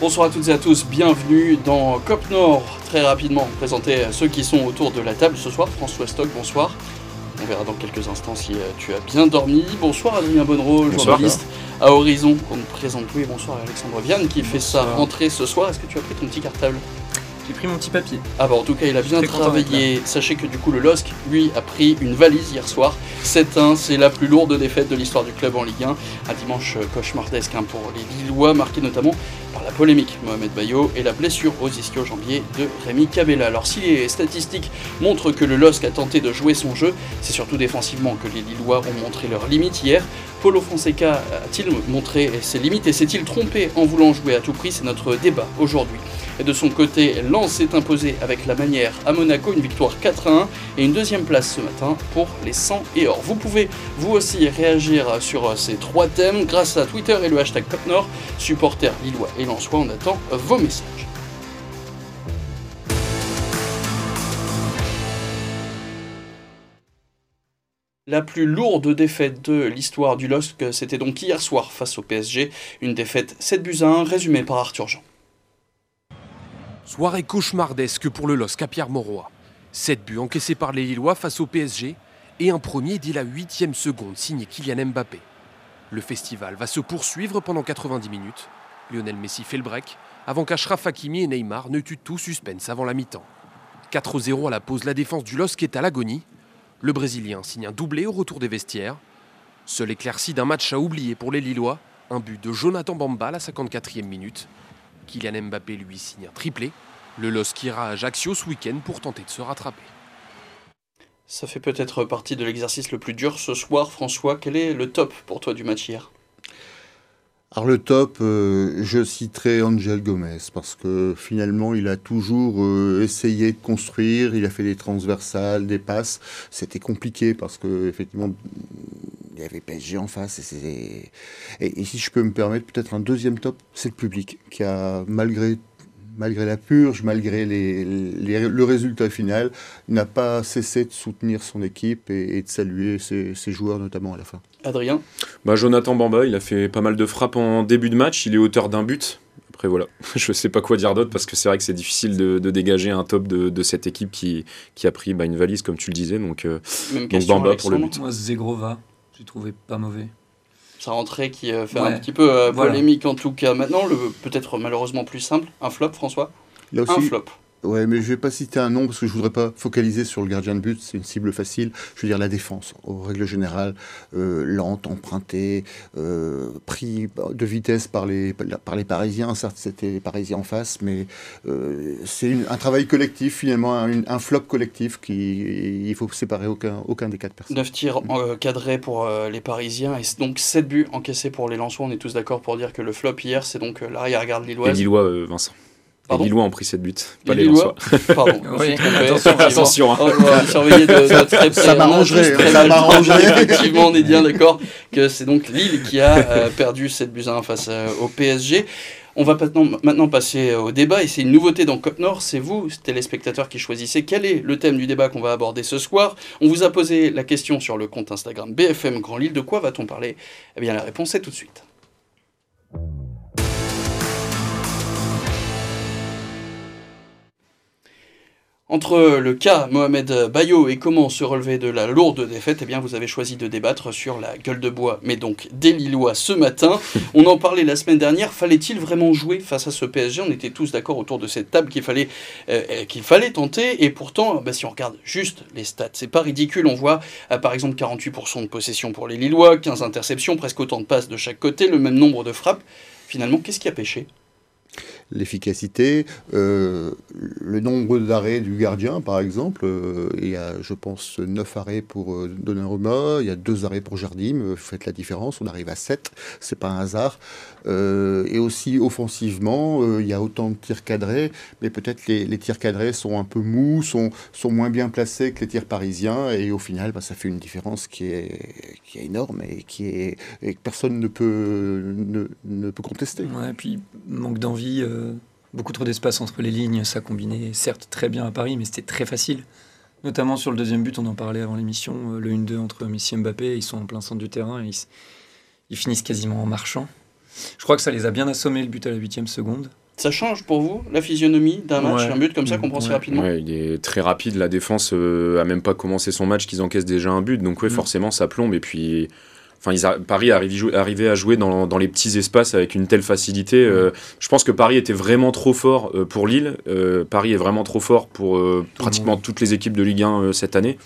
Bonsoir à toutes et à tous, bienvenue dans COP Nord. Très rapidement, présenter ceux qui sont autour de la table ce soir. François Stock, bonsoir. On verra dans quelques instants si euh, tu as bien dormi. Bonsoir Adrien Bonnereau, journaliste à Horizon, qu'on ne présente plus. Et bonsoir Alexandre Vianne qui fait sa rentrée ce soir. Est-ce que tu as pris ton petit cartable? J'ai pris mon petit papier. Ah bah en tout cas il a bien travaillé. Sachez que du coup le LOSC lui a pris une valise hier soir. 7-1, c'est la plus lourde défaite de l'histoire du club en Ligue 1. Un dimanche cauchemardesque hein, pour les Lillois, marqué notamment par la polémique Mohamed Bayo et la blessure aux ischio-jambiers de Rémi Cabella. Alors si les statistiques montrent que le LOSC a tenté de jouer son jeu, c'est surtout défensivement que les Lillois ont montré leurs limites hier. Paulo Fonseca a-t-il montré ses limites et s'est-il trompé en voulant jouer à tout prix? C'est notre débat aujourd'hui. Et de son côté, Lens s'est imposé avec la manière à Monaco, une victoire 4-1 et une deuxième place ce matin pour les 100 et or. Vous pouvez vous aussi réagir sur ces trois thèmes grâce à Twitter et le hashtag COPNOR, supporters lillois et lensois. On attend vos messages. La plus lourde défaite de l'histoire du LOSC, c'était donc hier soir face au PSG. Une défaite 7 buts à 1, résumée par Arthur Jean. Soirée cauchemardesque pour le LOSC à Pierre-Mauroy. 7 buts encaissés par les Lillois face au PSG et un premier dès la huitième seconde signé Kylian Mbappé. Le festival va se poursuivre pendant 90 minutes. Lionel Messi fait le break avant qu'Ashraf Hakimi et Neymar ne tuent tout suspense avant la mi-temps. 4-0 à la pause, la défense du LOSC est à l'agonie. Le Brésilien signe un doublé au retour des vestiaires. Seul éclairci d'un match à oublier pour les Lillois, un but de Jonathan Bamba à la 54e minute. Kylian Mbappé lui signe un triplé. Le LOSC ira à Ajaccio ce week-end pour tenter de se rattraper. Ça fait peut-être partie de l'exercice le plus dur ce soir, François. Quel est le top pour toi du match hier? Alors le top, euh, je citerai Angel Gomez parce que finalement il a toujours euh, essayé de construire, il a fait des transversales, des passes. C'était compliqué parce que effectivement il y avait PSG en face. Et, et, si je peux me permettre, peut-être un deuxième top, c'est le public qui a, malgré, malgré la purge, malgré les, le résultat final, n'a pas cessé de soutenir son équipe et, de saluer ses, joueurs, notamment à la fin. Adrien bah, Jonathan Bamba, il a fait pas mal de frappes en début de match. Il est auteur d'un but. Après, voilà, je ne sais pas quoi dire d'autre parce que c'est vrai que c'est difficile de, dégager un top de, cette équipe qui, qui a pris bah, une valise, comme tu le disais. Donc, euh, donc Bamba pour le but. Moi, Zegrova j'ai trouvé pas mauvais. Sa rentrée qui euh, fait un petit peu euh, polémique en tout cas. Maintenant, le peut-être malheureusement plus simple, un flop, François? un flop. Ouais, mais je vais pas citer un nom parce que je voudrais pas focaliser sur le gardien de but, c'est une cible facile. Je veux dire la défense, en règle générale, euh, lente, empruntée, euh, pris de vitesse par les, par les Parisiens. Certes, c'était les Parisiens en face, mais euh, c'est un travail collectif, finalement, un, flop collectif qui il faut séparer aucun, aucun des quatre personnes. 9 tirs cadrés pour les Parisiens et donc 7 buts encaissés pour les Lensois. On est tous d'accord pour dire que le flop hier, c'est donc l'arrière-garde lilloise. Et Lillois, Vincent. Les Lillois ont pris cette but, pas les, Lensois. Pardon. attention, attention. Hein. de Ça m'arrangerait. Ça m'arrangerait. Effectivement, on est bien d'accord que c'est donc Lille qui a euh, perdu cette but 1 face euh, au PSG. On va maintenant, maintenant passer au débat et c'est une nouveauté dans Côte Nord. C'est vous, téléspectateurs, qui choisissez quel est le thème du débat qu'on va aborder ce soir. On vous a posé la question sur le compte Instagram BFM Grand Lille. De quoi va-t-on parler? Eh bien, la réponse est tout de suite. Entre le cas Mohamed Bayo et comment se relever de la lourde défaite, eh bien vous avez choisi de débattre sur la gueule de bois, mais donc des Lillois ce matin. On en parlait la semaine dernière, fallait-il vraiment jouer face à ce PSG On était tous d'accord autour de cette table qu'il fallait, euh, qu'il fallait tenter, et pourtant, bah, si on regarde juste les stats, c'est pas ridicule. On voit euh, par exemple 48% de possession pour les Lillois, 15 interceptions, presque autant de passes de chaque côté, le même nombre de frappes. Finalement, qu'est-ce qui a pêché? L'efficacité, euh, le nombre d'arrêts du gardien, par exemple. Euh, il y a, je pense, 9 arrêts pour euh, Donnarumma, il y a 2 arrêts pour Jardim. faites la différence, on arrive à 7, c'est pas un hasard. et aussi offensivement, il y a autant de tirs cadrés, mais peut-être les, les, tirs cadrés sont un peu mous, sont, sont moins bien placés que les tirs parisiens, et au final, bah, ça fait une différence qui est, qui est énorme et, qui est, et que personne ne peut, ne, ne peut contester. Ouais, et puis manque d'envie beaucoup trop d'espace entre les lignes, ça combinait certes très bien à Paris, mais c'était très facile. Notamment sur le deuxième but, on en parlait avant l'émission, euh, le 1-2 entre Messi et Mbappé, ils sont en plein centre du terrain et ils, finissent quasiment en marchant. Je crois que ça les a bien assommés le but à la huitième seconde. Ça change pour vous la physionomie d'un match, un but comme ça qu'on prend si rapidement? Ouais, Il est très rapide, la défense a même pas commencé son match qu'ils encaissent déjà un but, donc ouais, mm. forcément ça plombe. Et puis Enfin, ils Paris arrivait à jouer dans, dans, les petits espaces avec une telle facilité. Euh, je pense que Paris était vraiment trop fort euh, pour Lille. Euh, Paris est vraiment trop fort pour pratiquement toutes les équipes de Ligue 1 cette année.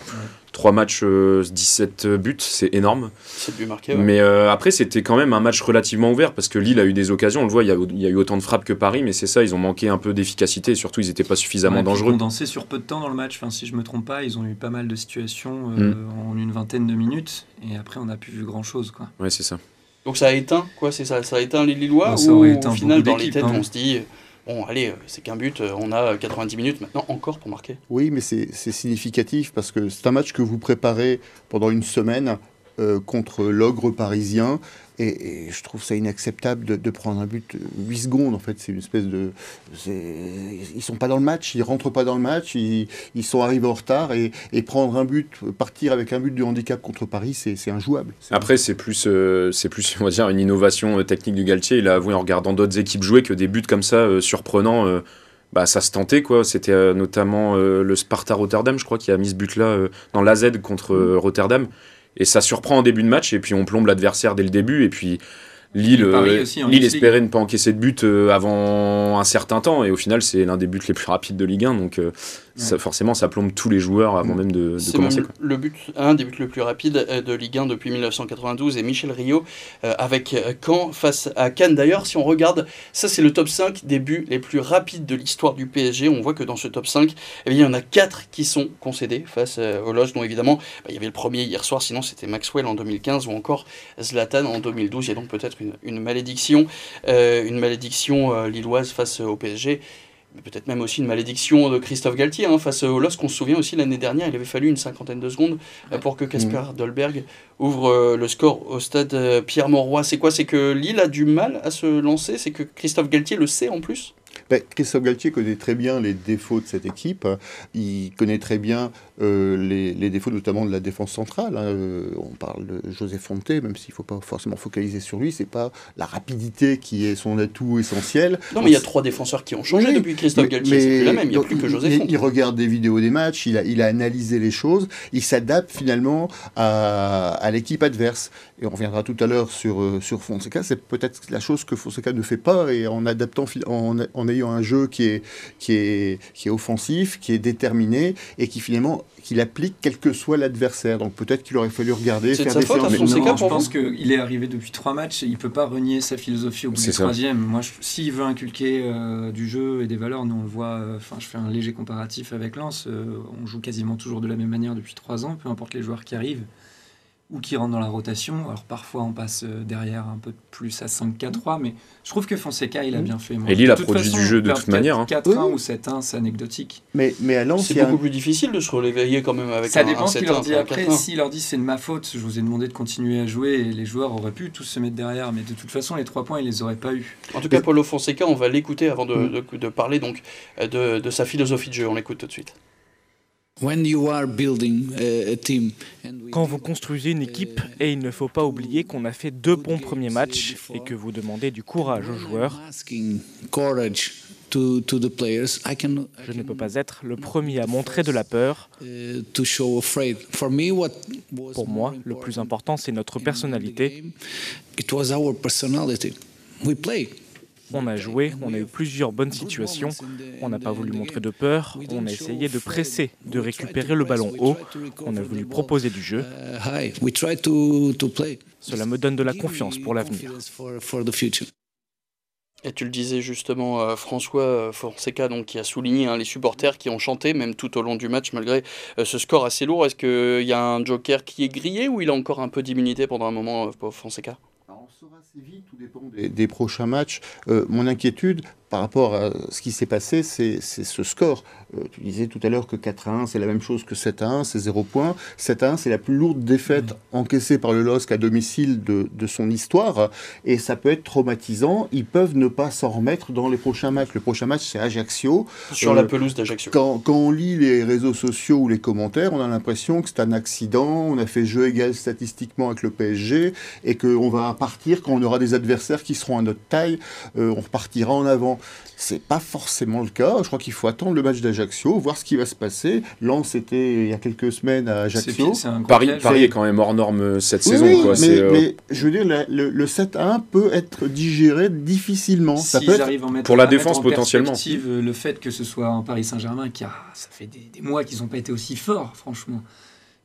3 matchs, 17 euh, buts, c'est énorme. buts marqués. Mais euh, après, c'était quand même un match relativement ouvert parce que Lille a eu des occasions. On le voit, il y a, eu autant de frappes que Paris, mais c'est ça, ils ont manqué un peu d'efficacité et surtout, ils n'étaient pas suffisamment dangereux. Ils ont dansé sur peu de temps dans le match. Enfin, si je me trompe pas, ils ont eu pas mal de situations euh, mm. en une vingtaine de minutes et après, on n'a plus vu grand chose. Quoi. Ouais, c'est ça. Donc ça a éteint, quoi, c'est ça, ça a éteint les Lillois ou au final, dans les têtes, hein. on se dit bon, allez, euh, c'est qu'un but, euh, on a 90 minutes maintenant encore pour marquer. Oui, mais c'est significatif parce que c'est un match que vous préparez pendant une semaine euh, contre l'ogre parisien. Et, je trouve ça inacceptable de, prendre un but 8 secondes. En fait, c'est une espèce de. Ils sont pas dans le match, ils rentrent pas dans le match, ils, sont arrivés en retard. Et, prendre un but, partir avec un but du handicap contre Paris, c'est injouable. Après, c'est plus, euh, c'est plus, on va dire, une innovation euh, technique du Galtier. Il a avoué en regardant d'autres équipes jouer que des buts comme ça, euh, surprenants. bah, ça se tentait quoi. C'était notamment le Sparta Rotterdam, je crois, qui a mis ce but-là dans l'AZ contre Rotterdam. Et ça surprend en début de match, et puis on plombe l'adversaire dès le début, et puis Lille, euh, Lille espérait ne pas encaisser de but euh, avant un certain temps, et au final, c'est l'un des buts les plus rapides de Ligue 1, donc euh, ça, forcément, ça plombe tous les joueurs avant même de, de commencer. Même le but, un des buts le plus rapides de Ligue 1 depuis 1992, et Michel Rio avec Caen face à Cannes. D'ailleurs, si on regarde, ça c'est le top 5 des buts les plus rapides de l'histoire du PSG. On voit que dans ce top 5, eh il y en a 4 qui sont concédés face au Loge, dont évidemment, bah, il y avait le premier hier soir, sinon c'était Maxwell en 2015 ou encore Zlatan en 2012. Il y a donc peut-être une, malédiction, euh, une malédiction euh, lilloise face au PSG mais peut-être même aussi une malédiction de Christophe Galtier hein, face au LOSC. On se souvient aussi l'année dernière, il avait fallu une cinquantaine de secondes euh, pour que Casper mmh. Dolberg ouvre le score au stade Pierre Mauroy. C'est quoi? C'est que Lille a du mal à se lancer? C'est que Christophe Galtier le sait en plus? Ben, Christophe Galtier connaît très bien les défauts de cette équipe. Il connaît très bien euh, les, défauts notamment de la défense centrale. Hein. Euh, on parle de José Fonte, même s'il ne faut pas forcément focaliser sur lui. C'est pas la rapidité qui est son atout essentiel. Non, mais il y a trois défenseurs qui ont changé depuis Christophe Galtier. C'est plus la même. Il n'y a plus que José Fonte. Il regarde des vidéos des matchs. Il a, il a analysé les choses. Il s'adapte finalement à, à l'équipe adverse. Et on reviendra tout à l'heure sur, euh, sur Fonseca. C'est peut-être la chose que Fonseca ne fait pas. Et en adaptant, en, en ayant un jeu qui est, qui, est, qui est offensif, qui est déterminé et qui finalement qu'il applique quel que soit l'adversaire. Donc peut-être qu'il aurait fallu regarder, faire des séances. je pense qu'il est arrivé depuis trois matchs et il peut pas renier sa philosophie au bout du troisième. Moi, s'il veut inculquer euh, du jeu et des valeurs, nous on le voit. Euh, enfin, je fais un léger comparatif avec Lens. Euh, on joue quasiment toujours de la même manière depuis trois ans, peu importe les joueurs qui arrivent ou qui rentrent dans la rotation. Alors parfois on passe euh, derrière un peu plus à 5-4-3, mais je trouve que Fonseca il a bien fait. Et Lille a produit du jeu de toute manière. 4-1 hein. ou 7-1, c'est anecdotique. Mais, mais à c'est beaucoup plus difficile de se réveiller quand même avec Ça un, dépend ce qu'il leur dit après. S'il leur dit c'est de ma faute, je vous ai demandé de continuer à jouer et les joueurs auraient pu tous se mettre derrière, mais de toute façon les 3 points ils les auraient pas eu. En tout cas, Paulo Fonseca, on va l'écouter avant de, mm. de, de, parler donc de, de sa philosophie de jeu. On l'écoute tout de suite. Quand vous construisez une équipe, et il ne faut pas oublier qu'on a fait deux bons premiers matchs et que vous demandez du courage aux joueurs, je ne peux pas être le premier à montrer de la peur. Uh, Pour moi, le plus important, c'est notre personnalité. On a joué, on a eu plusieurs bonnes situations, on n'a pas voulu montrer de peur, on a essayé de presser, de récupérer le ballon haut, on a voulu proposer du jeu. Cela me donne de la confiance pour l'avenir. Et tu le disais justement, euh, François euh, Fonseca, donc, qui a souligné hein, les supporters qui ont chanté, même tout au long du match, malgré euh, ce score assez lourd. Est-ce qu'il y a un joker qui est grillé ou il a encore un peu d'immunité pendant un moment, Fonseca? Assez vite, tout dépend des, prochains matchs. mon inquiétude, par rapport à ce qui s'est passé, c'est ce score. Euh, tu disais tout à l'heure que 4 à 1, c'est la même chose que 7 à 1, c'est 0 points. 7 à 1, c'est la plus lourde défaite mmh. encaissée par le LOSC à domicile de, de, son histoire. Et ça peut être traumatisant. Ils peuvent ne pas s'en remettre dans les prochains matchs. Le prochain match, c'est Ajaccio. Sur la euh, pelouse d'Ajaccio. Quand, quand, on lit les réseaux sociaux ou les commentaires, on a l'impression que c'est un accident, on a fait jeu égal statistiquement avec le PSG, et qu'on va partir quand on aura des adversaires qui seront à notre taille, euh, on repartira en avant. C'est pas forcément le cas. Je crois qu'il faut attendre le match d'Ajaccio, voir ce qui va se passer. Lens était il y a quelques semaines à Ajaccio. Paris, Paris est quand même hors norme cette saison. quoi. Mais, mais, je veux dire, le, le, 7 à 1 peut être digéré difficilement. Si ça peut être... mettre, pour la défense potentiellement. Le fait que ce soit en Paris Saint-Germain, qui a, ça fait des, des mois qu'ils n'ont pas été aussi forts, franchement.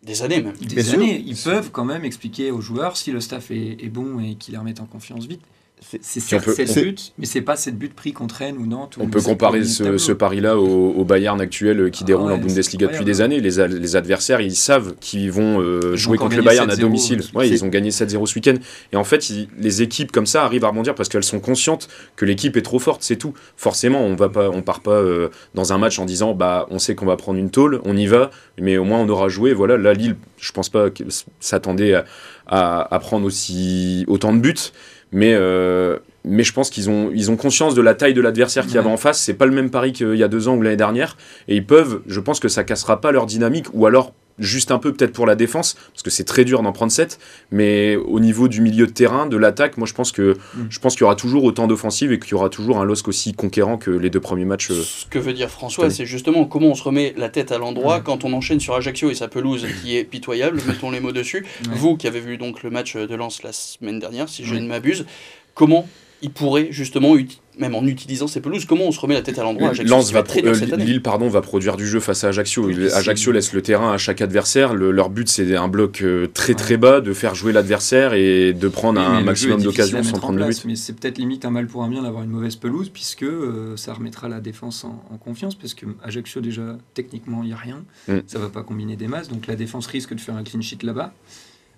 Des années même. Des années. Ils peuvent quand même expliquer aux joueurs si le staff est, est bon et qu'ils les remettent en confiance vite. C'est certes le but, mais c'est pas cette but pris qu'on traîne ou non. On peut comparer ce, ce pari-là au, Bayern actuel qui ah déroule en Bundesliga depuis des années. Les, les, adversaires, ils savent qu'ils vont euh, jouer contre le Bayern à domicile. Ouais, ils ont gagné 7-0 ce week-end. Et en fait, les équipes comme ça arrivent à rebondir parce qu'elles sont conscientes que l'équipe est trop forte, c'est tout. Forcément, on va pas, on part pas euh, dans un match en disant, bah, on sait qu'on va prendre une tôle, on y va, mais au moins on aura joué. Voilà, la Lille, je pense pas qu'elle s'attendait à, à, à prendre aussi autant de buts. Mais, euh, mais je pense qu'ils ont, ils ont conscience de la taille de l'adversaire qu'il y avait en face. C'est pas le même pari qu'il y a deux ans ou l'année dernière. Et ils peuvent, je pense que ça cassera pas leur dynamique. Ou alors juste un peu peut-être pour la défense, parce que c'est très dur d'en prendre 7, mais au niveau du milieu de terrain, de l'attaque, moi je pense que mm. je pense qu'il y aura toujours autant d'offensives et qu'il y aura toujours un LOSC aussi conquérant que les deux premiers matchs. Euh, Ce que veut dire François, c'est justement comment on se remet la tête à l'endroit quand on enchaîne sur Ajaccio et sa pelouse qui est pitoyable, mettons les mots dessus. Vous qui avez vu donc le match de Lens la semaine dernière, si je ne m'abuse, comment il pourrait justement même en utilisant ces pelouses, comment on se remet la tête à l'endroit Lens va très euh, Lille pardon va produire du jeu face à Ajaccio. Ajaccio laisse le terrain à chaque adversaire. leur but c'est un bloc euh, très très bas, de faire jouer l'adversaire et de prendre un maximum d'occasions sans prendre le but. Mais c'est peut-être limite un mal pour un bien d'avoir une mauvaise pelouse puisque euh, ça remettra la défense en, confiance parce que Ajaccio déjà techniquement il n'y a rien, mm. ça va pas combiner des masses donc la défense risque de faire un clean sheet là-bas.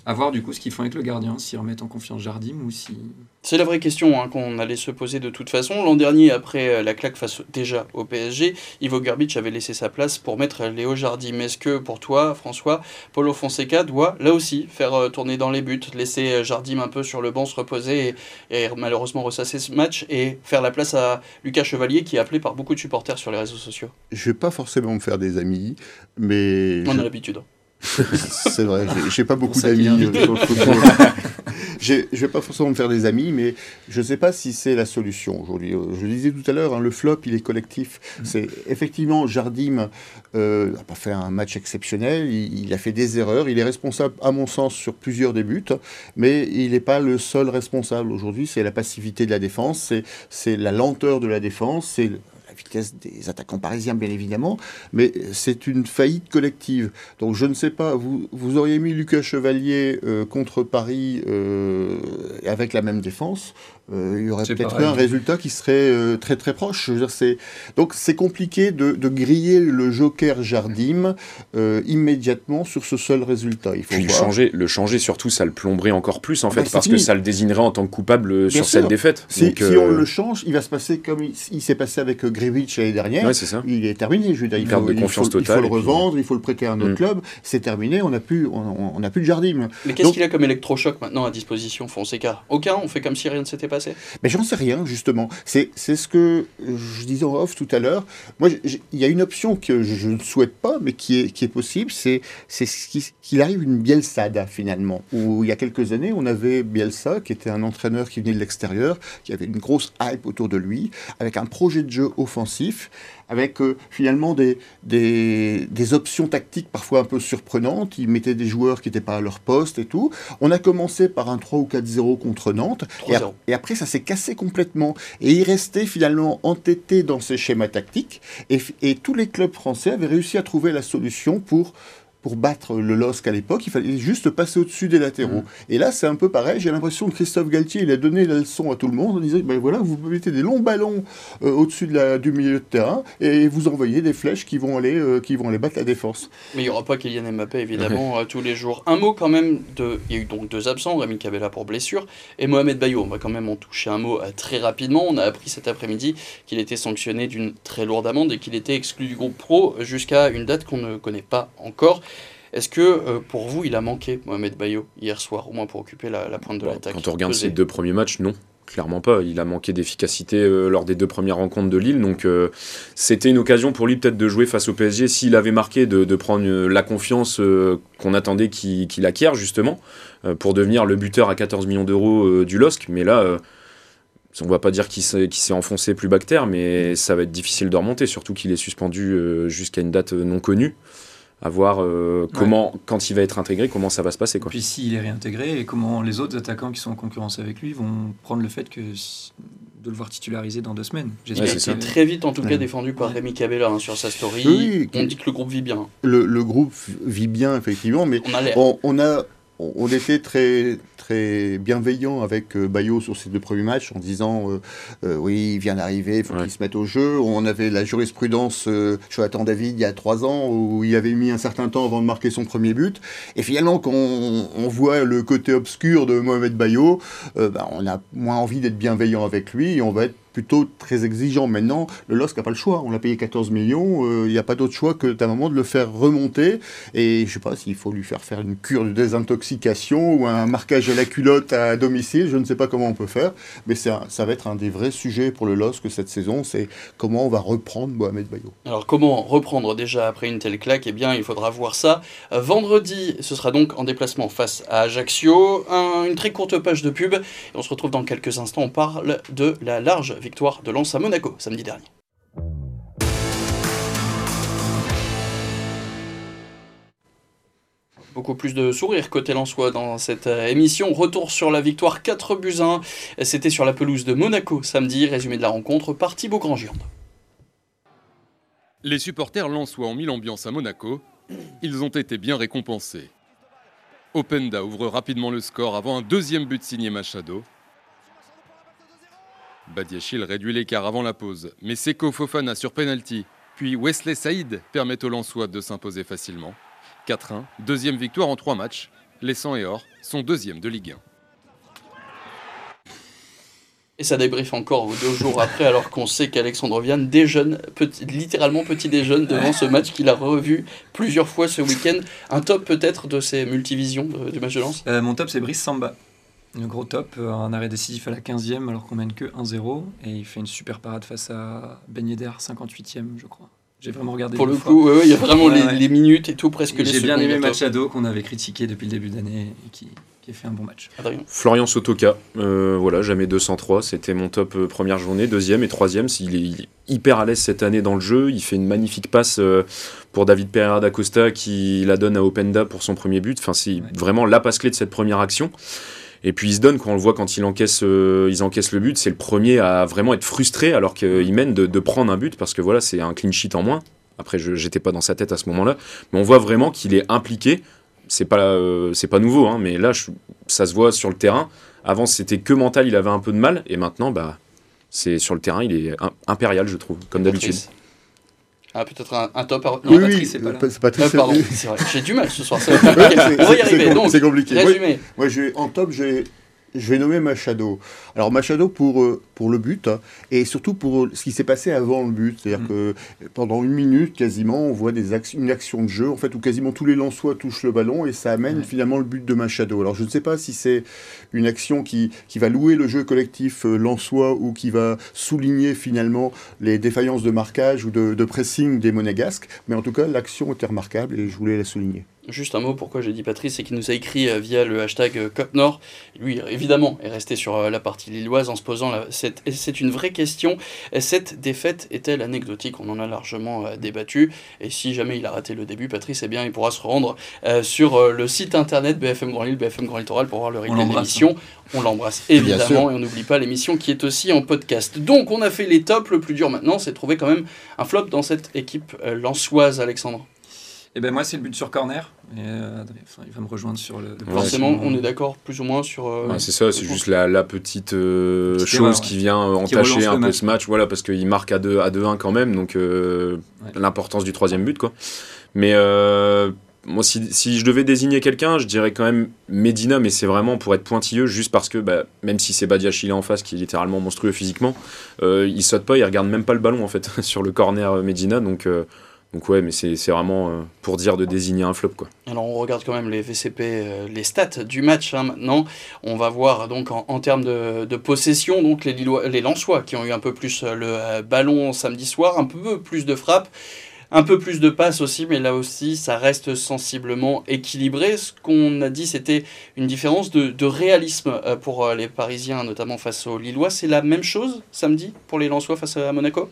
À voir du coup ce qu'ils font avec le gardien, s'ils remettent en confiance Jardim ou si. C'est la vraie question hein, qu'on allait se poser de toute façon. L'an dernier, après euh, la claque face déjà au PSG, Ivo Gerbic avait laissé sa place pour mettre Léo Jardim. Est-ce que pour toi, François, Paulo Fonseca doit là aussi faire euh, tourner dans les buts, laisser euh, Jardim un peu sur le banc se reposer et, malheureusement ressasser ce match et faire la place à Lucas Chevalier qui est appelé par beaucoup de supporters sur les réseaux sociaux? Je vais pas forcément me faire des amis, mais. On a l'habitude. C'est vrai, j'ai pas beaucoup d'amis. je vais pas forcément me faire des amis, mais je sais pas si c'est la solution aujourd'hui. Je le disais tout à l'heure, hein, le flop, il est collectif. Mm. C'est effectivement Jardim euh, n'a pas fait un match exceptionnel. Il, a fait des erreurs. Il est responsable, à mon sens, sur plusieurs des buts, mais il n'est pas le seul responsable aujourd'hui. C'est la passivité de la défense, c'est la lenteur de la défense, c'est vitesse des attaquants parisiens, bien évidemment, mais c'est une faillite collective. Donc je ne sais pas, vous, vous auriez mis Lucas Chevalier euh, contre Paris euh, avec la même défense, euh, il y aurait peut-être un résultat qui serait très très proche. donc c'est compliqué de, griller le Joker Jardim immédiatement sur ce seul résultat. Il faut le changer, le changer surtout, ça le plomberait encore plus en ah fait, bah, parce que ça le désignerait en tant que coupable sur cette défaite. Si, on le change, il va se passer comme il, s'est passé avec L'année dernière. Il est terminé. Je veux dire, il, faut, de confiance il, faut, le revendre, il faut le prêter à un autre mm. club. C'est terminé, on n'a plus, on, on plus de Jardim. Mais qu'est-ce qu'il a comme électrochoc maintenant à disposition, Fonseca? Aucun. On fait comme si rien ne s'était passé. Mais j'en sais rien, justement. C'est ce que je disais en off tout à l'heure. Moi, il y a une option que je, ne souhaite pas, mais qui est, qui est possible, c'est qu'il arrive une Bielsada, finalement. Où il y a quelques années, on avait Bielsa, qui était un entraîneur qui venait de l'extérieur, qui avait une grosse hype autour de lui, avec un projet de jeu offensif avec euh, finalement des, des, options tactiques parfois un peu surprenantes. Ils mettaient des joueurs qui n'étaient pas à leur poste et tout. On a commencé par un 3 ou 4-0 contre Nantes. Et, après, ça s'est cassé complètement. Et il restait finalement entêté dans ces schémas tactiques. Et, et tous les clubs français avaient réussi à trouver la solution pour pour battre le LOSC à l'époque, il fallait juste passer au-dessus des latéraux. Mm. Et là, c'est un peu pareil. J'ai l'impression que Christophe Galtier, il a donné la leçon à tout le monde en disant ben voilà, vous mettez des longs ballons euh, au-dessus de la, du milieu de terrain et vous envoyez des flèches qui vont aller, euh, qui vont aller battre la défense. Mais il n'y aura pas Kylian Mbappé, évidemment, euh, tous les jours. Un mot quand même de. Il y a eu donc deux absents, Rémi Cabella pour blessure et Mohamed Bayo. On va quand même en toucher un mot très rapidement. On a appris cet après-midi qu'il était sanctionné d'une très lourde amende et qu'il était exclu du groupe pro jusqu'à une date qu'on ne connaît pas encore. Est-ce que euh, pour vous, il a manqué Mohamed Bayo hier soir, au moins pour occuper la, pointe de l'attaque Quand on regarde ses deux premiers matchs, non. Clairement pas. Il a manqué d'efficacité euh, lors des deux premières rencontres de Lille. Donc euh, c'était une occasion pour lui peut-être de jouer face au PSG s'il avait marqué, de, prendre la confiance qu'on attendait qu'il acquiert justement pour devenir le buteur à 14 millions d'euros du LOSC. Mais là on va pas dire qu'il s'est enfoncé plus bactère, mais ça va être difficile de remonter, surtout qu'il est suspendu jusqu'à une date non connue à voir euh, comment, quand il va être intégré, comment ça va se passer. Quoi. Et puis s'il est réintégré, et comment les autres attaquants qui sont en concurrence avec lui vont prendre le fait que de le voir titulariser dans deux semaines. Il a été très vite en tout cas défendu par Rémi Cabella hein, sur sa story. on dit que le groupe vit bien. Le, groupe vit bien effectivement, mais on a on était très, très bienveillant avec euh, Bayo sur ces deux premiers matchs en disant euh, euh, oui, il vient d'arriver, il faut qu'il se mette au jeu. On avait la jurisprudence Jonathan David il y a trois ans où il avait mis un certain temps avant de marquer son premier but. Et finalement, quand on, voit le côté obscur de Mohamed Bayo, bah, on a moins envie d'être bienveillant avec lui et on va être plutôt très exigeant. Maintenant, le LOSC n'a pas le choix. On l'a payé 14 millions. Euh, il n'y a pas d'autre choix que d'un moment de le faire remonter. Et je ne sais pas s'il faut lui faire faire une cure de désintoxication ou un marquage à la culotte à domicile. Je ne sais pas comment on peut faire. Mais ça, ça va être un des vrais sujets pour le LOSC cette saison. C'est comment on va reprendre Mohamed Bayo. Alors, comment reprendre déjà après une telle claque? Eh bien, il faudra voir ça. Euh, vendredi, ce sera donc en déplacement face à Ajaccio. une très courte page de pub. Et on se retrouve dans quelques instants. On parle de la large victoire de Lens à Monaco samedi dernier. Beaucoup plus de sourires côté Lensois dans cette euh, émission. Retour sur la victoire 4 buts 1. C'était sur la pelouse de Monaco samedi. Résumé de la rencontre par Thibaut Grandgiande. Les supporters lensois ont mis l'ambiance à Monaco. Ils ont été bien récompensés. Openda ouvre rapidement le score avant un deuxième but signé Machado. Badiachil réduit l'écart avant la pause, mais Seko Fofana sur penalty, puis Wesley Saïd permet aux Lensois de s'imposer facilement. 4-1, deuxième victoire en trois matchs. Les 100 et Or sont deuxième de Ligue 1. Et ça débrief encore deux jours après, alors qu'on sait qu'Alexandre Vianne déjeune, petit, littéralement petit déjeune devant ce match qu'il a revu plusieurs fois ce week-end. Un top peut-être de ses multivisions du match de lance euh, Mon top c'est Brice Samba. Le gros top, euh, un arrêt décisif à la 15e alors qu'on mène que 1-0 et il fait une super parade face à Ben Yedder, 58e je crois. J'ai vraiment regardé. Pour le coup, il y a vraiment les, minutes et tout, presque les J'ai bien aimé Machado qu'on avait critiqué depuis le début d'année et qui, qui, a fait un bon match. Florian Sotoka, euh, voilà, jamais 203, c'était mon top euh, première journée, deuxième et troisième. Il est, il est hyper à l'aise cette année dans le jeu, il fait une magnifique passe pour David Pereira da Costa qui la donne à Openda pour son premier but. Enfin, c'est vraiment la passe clé de cette première action. Et puis il se donne, quand on le voit quand il encaisse, euh, ils encaissent le but, c'est le premier à vraiment être frustré alors qu'il mène de, prendre un but parce que voilà, c'est un clean sheet en moins. Après, je n'étais pas dans sa tête à ce moment-là, mais on voit vraiment qu'il est impliqué. C'est pas, euh, c'est pas nouveau, hein, mais là, ça se voit sur le terrain. Avant, c'était que mental, il avait un peu de mal, et maintenant, bah, c'est sur le terrain, il est impérial, je trouve, comme d'habitude. Ah, peut-être un, un, top. Non, oui, Patrice, c'est pas là. Euh, pardon, c'est vrai. J'ai du mal ce soir. Ça on va y arriver. C'est compliqué. Résumé. Moi, moi en top, j'ai je vais nommer Machado. Alors Machado pour, euh, pour le but hein, et surtout pour ce qui s'est passé avant le but. C'est-à-dire mm. que pendant une minute quasiment, on voit des une action de jeu en fait où quasiment tous les Lensois touchent le ballon et ça amène finalement le but de Machado. Alors je ne sais pas si c'est une action qui, qui va louer le jeu collectif euh, Lensois ou qui va souligner finalement les défaillances de marquage ou de, de pressing des Monégasques, mais en tout cas l'action était remarquable et je voulais la souligner. Juste un mot pourquoi j'ai dit Patrice, c'est qu'il nous a écrit euh, via le hashtag euh, COPNOR. Lui, évidemment, est resté sur euh, la partie lilloise en se posant cette, c'est une vraie question. Cette défaite est-elle anecdotique? On en a largement débattu. Et si jamais il a raté le début, Patrice, eh bien, il pourra se rendre sur le site internet BFM Grand Lille, BFM Grand Littoral pour voir le replay de l'émission. On l'embrasse évidemment et on n'oublie pas l'émission qui est aussi en podcast. Donc, on a fait les tops. Le plus dur maintenant, c'est de trouver quand même un flop dans cette équipe lançoise, Alexandre. Et eh ben moi, c'est le but sur corner. Et, euh, il va me rejoindre sur le. Forcément, on est d'accord plus ou moins sur. Euh, c'est ça, c'est juste la, petite, euh, chose qui vient entacher un peu ce match. Voilà, parce qu'il marque à 2-1 à 2 quand même, donc l'importance du troisième but. quoi. Mais moi, si, si, je devais désigner quelqu'un, je dirais quand même Medina, mais c'est vraiment pour être pointilleux, juste parce que bah, même si c'est Badiachile en face, qui est littéralement monstrueux physiquement, il saute pas, il regarde même pas le ballon en fait sur le corner Medina, donc donc ouais, mais c'est vraiment euh, pour dire de désigner un flop quoi. Alors on regarde quand même les VCP, euh, les stats du match hein, maintenant. On va voir donc en, termes de, possession, donc les, Lillois, les Lensois qui ont eu un peu plus euh, le ballon samedi soir, un peu plus de frappes. Un peu plus de passes aussi, mais là aussi, ça reste sensiblement équilibré. Ce qu'on a dit, c'était une différence de, de réalisme pour les Parisiens, notamment face aux Lillois. C'est la même chose samedi pour les Lensois face à Monaco?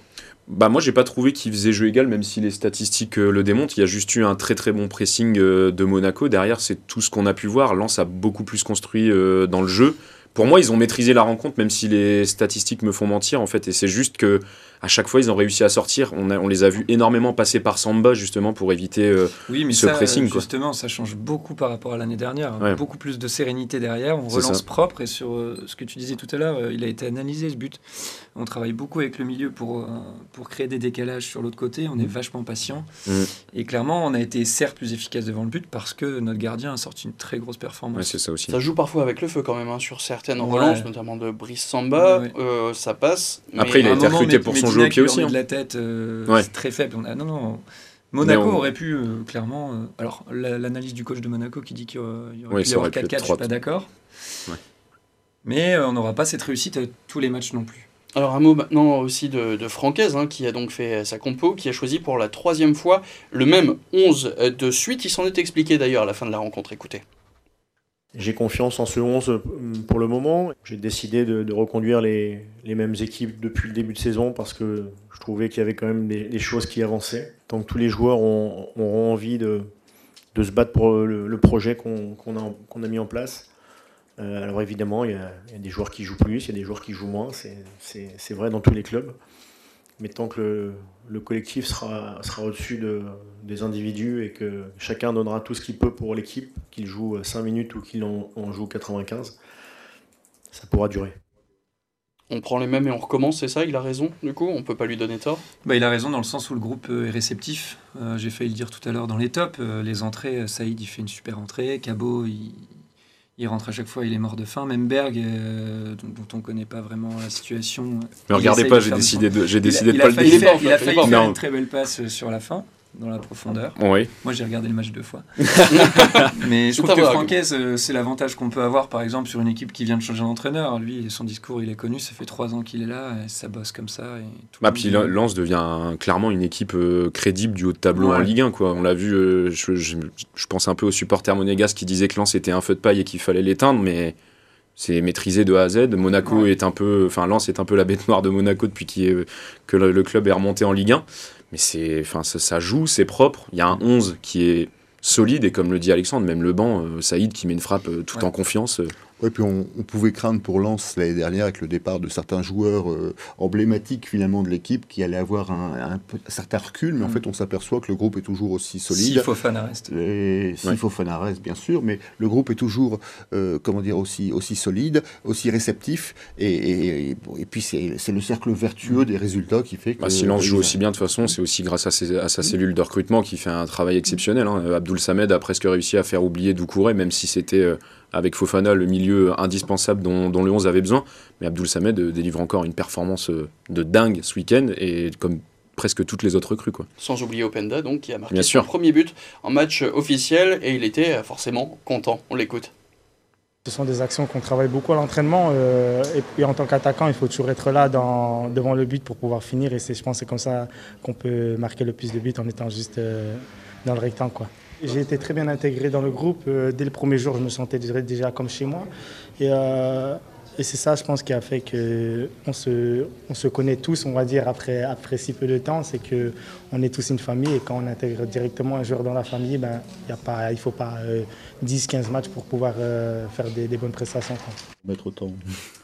Bah moi j'ai pas trouvé qu'il faisait jeu égal même si les statistiques euh, le démontrent. Il y a juste eu un très très bon pressing euh, de Monaco. Derrière c'est tout ce qu'on a pu voir. Lens a beaucoup plus construit euh, dans le jeu. Pour moi ils ont maîtrisé la rencontre même si les statistiques me font mentir en fait. Et c'est juste que à chaque fois, ils ont réussi à sortir. On, on les a vus énormément passer par Samba, justement, pour éviter euh, oui, mais ce ça, pressing. Justement, ça change beaucoup par rapport à l'année dernière. Beaucoup plus de sérénité derrière. On relance propre. Et sur euh, ce que tu disais tout à l'heure, euh, il a été analysé ce but. On travaille beaucoup avec le milieu pour, pour créer des décalages sur l'autre côté. On est mm. vachement patient. Mm. Et clairement, on a été certes plus efficace devant le but parce que notre gardien a sorti une très grosse performance. c'est ça aussi. Ça joue parfois avec le feu quand même hein, sur certaines relances, notamment de Brice Samba. ça passe. Après, il a été recruté pour son jeu au pied aussi. Hein. de la tête, euh, c'est très faible. On a, non, non. Monaco aurait pu, euh, clairement. Euh, alors, l'analyse du coach de Monaco qui dit qu'il y aurait, pu y avoir 4-4, je suis pas d'accord. Mais on n'aura pas cette réussite à tous les matchs non plus. Alors un mot maintenant aussi de, de Francaise, hein, qui a donc fait sa compo, qui a choisi pour la troisième fois le même 11 de suite. Il s'en est expliqué d'ailleurs à la fin de la rencontre. Écoutez. J'ai confiance en ce 11 euh, pour le moment. J'ai décidé de, reconduire les, mêmes équipes depuis le début de saison parce que je trouvais qu'il y avait quand même des, choses qui avançaient. Tant que tous les joueurs auront envie de, se battre pour le, projet qu'on a, mis en place. Euh, alors évidemment, il y, a, a, des joueurs qui jouent plus, il y a des joueurs qui jouent moins. C'est vrai dans tous les clubs mais tant que collectif sera, sera au-dessus de, des individus et que chacun donnera tout ce qu'il peut pour l'équipe, qu'il joue 5 minutes ou qu'il en, joue 95, ça pourra durer. On prend les mêmes et on recommence, c'est ça? Il a raison, du coup? On peut pas lui donner tort? Bah, Il a raison dans le sens où le groupe euh, est réceptif. Euh, j'ai failli le dire tout à l'heure dans les tops. Euh, les entrées, Saïd, il fait une super entrée. Cabot, il, il rentre à chaque fois, il est mort de faim. Même Berg, euh, dont, on ne connaît pas vraiment la situation. Mais regardez pas, j'ai décidé de, j'ai décidé de pas le dire. Il a failli faire une très belle passe sur la fin dans la profondeur. Oui. Moi, j'ai regardé le match deux fois. Mais je trouve que Francaise, euh, c'est l'avantage qu'on peut avoir, par exemple, sur une équipe qui vient de changer d'entraîneur. Lui, son discours, il est connu, ça fait trois ans qu'il est là, et ça bosse comme ça. Et bah, puis Lens devient clairement une équipe euh, crédible du haut de tableau en Ligue 1. Quoi. On l'a vu, euh, je, je, pense un peu aux supporters monégasques qui disaient que Lens était un feu de paille et qu'il fallait l'éteindre, mais c'est maîtrisé de A à Z. Monaco est un peu, enfin Lens est un peu la bête noire de Monaco depuis que le, le, club est remonté en Ligue 1 mais c'est, enfin, ça, joue, c'est propre. Il y a un 11 qui est solide et comme le dit Alexandre, même le banc, euh, Saïd qui met une frappe euh, tout en confiance. Oui, puis on, pouvait craindre pour Lens l'année dernière avec le départ de certains joueurs euh, emblématiques finalement de l'équipe qui allaient avoir un, certain recul, mais en mm. fait on s'aperçoit que le groupe est toujours aussi solide. S'il faut reste. S'il faut reste, bien sûr, mais le groupe est toujours, euh, comment dire, aussi, aussi solide, aussi réceptif, et, et, puis c'est le cercle vertueux des résultats qui fait que... Bah, si Lens joue aussi bien de toute façon, c'est aussi grâce à, sa mm. cellule de recrutement qui fait un travail exceptionnel. Hein. Abdoul Samed a presque réussi à faire oublier Doucouré, même si c'était... Euh, avec Fofana, le milieu indispensable dont, dont le 11 avait besoin. Mais Abdul Samed euh, délivre encore une performance euh, de dingue ce week-end et comme presque toutes les autres recrues. Quoi. Sans oublier Openda, donc, qui a marqué son premier but en match officiel et il était euh, forcément content. On l'écoute. Ce sont des actions qu'on travaille beaucoup à l'entraînement et, en tant qu'attaquant, il faut toujours être là dans, devant le but pour pouvoir finir et je pense que c'est comme ça qu'on peut marquer le plus de buts en étant juste dans le rectangle. Quoi. J'ai été très bien intégré dans le groupe. Euh, dès le premier jour, je me sentais déjà comme chez moi. Et, euh, et c'est ça, je pense, qui a fait qu'on se, on se connaît tous, on va dire, après, après si peu de temps. C'est qu'on est tous une famille et quand on intègre directement un joueur dans la famille, ben, y a pas, il ne faut pas 10-15 euh, matchs pour pouvoir faire des, bonnes prestations. Mettre autant.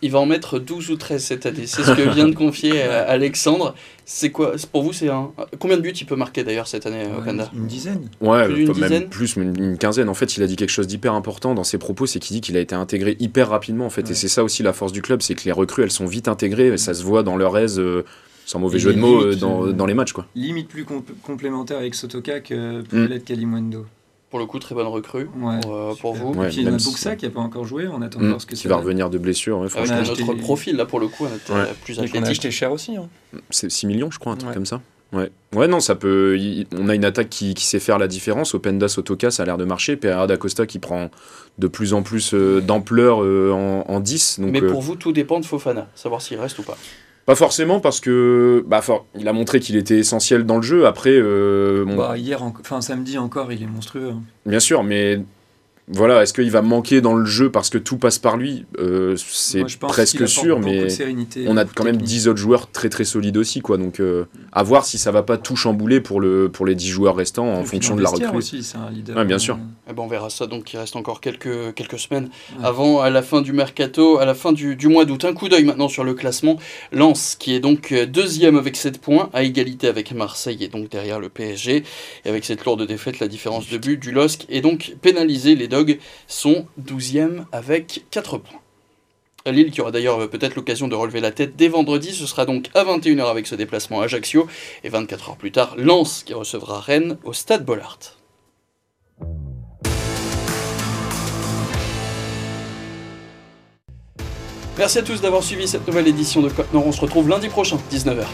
Il va en mettre 12 ou 13 cette année. C'est ce que vient de confier Alexandre. C'est quoi Pour vous, c'est un. Combien de buts il peut marquer d'ailleurs cette année, ouais, Une dizaine. Ouais, plus même dizaine plus, une, quinzaine. En fait, il a dit quelque chose d'hyper important dans ses propos, c'est qu'il dit qu'il a été intégré hyper rapidement en fait. Et c'est ça aussi la force du club, c'est que les recrues, elles sont vite intégrées, et ça se voit dans leur aise. Euh, sans mauvais jeu de mots, euh, dans, dans, les matchs. Quoi. Limite plus complémentaire avec Sotoka que peut l'être Kalimwendo pour le coup, très bonne recrue pour, euh, vous. et puis il y a Bouksa qui n'a pas encore joué, on attend mmh, ce que Qui va revenir de blessure. Ouais, Avec notre profil, là, pour le coup, on était plus athlétique. On a acheté cher aussi. Hein. C'est 6 millions, je crois, un truc comme ça. Ouais. ouais, non, ça peut. on a une attaque qui, qui sait faire la différence. Openda Sotoka, ça a l'air de marcher. Pereira d'Acosta qui prend de plus en plus euh, d'ampleur euh, en, en, 10. Donc, Mais pour vous, tout dépend de Fofana, savoir s'il reste ou pas. Pas forcément parce que bah, il a montré qu'il était essentiel dans le jeu. Après, euh, bah, hier, enfin samedi encore, il est monstrueux. Hein. Bien sûr, mais voilà, est-ce qu'il va manquer dans le jeu parce que tout passe par lui? Euh, C'est presque sûr, mais on a quand même 10 autres joueurs très très solides aussi, quoi. Donc euh, à voir si ça va pas tout chambouler pour, le, pour les 10 joueurs restants en fonction de la recrue. aussi, c'est un leader. bien sûr. Eh ben, on verra ça, donc il reste encore quelques, quelques semaines avant à la fin du mercato, à la fin du, du mois d'août. Un coup d'œil maintenant sur le classement. Lens qui est donc deuxième avec 7 points, à égalité avec Marseille et donc derrière le PSG. Et avec cette lourde défaite, la différence de but du LOSC est donc pénalisée. Les Sont 12e avec 4 points. Lille qui aura d'ailleurs peut-être l'occasion de relever la tête dès vendredi, ce sera donc à 21h avec ce déplacement à Ajaccio, et 24 heures plus tard, Lens qui recevra Rennes au stade Bollard. Merci à tous d'avoir suivi cette nouvelle édition de Côte on se retrouve lundi prochain, 19h.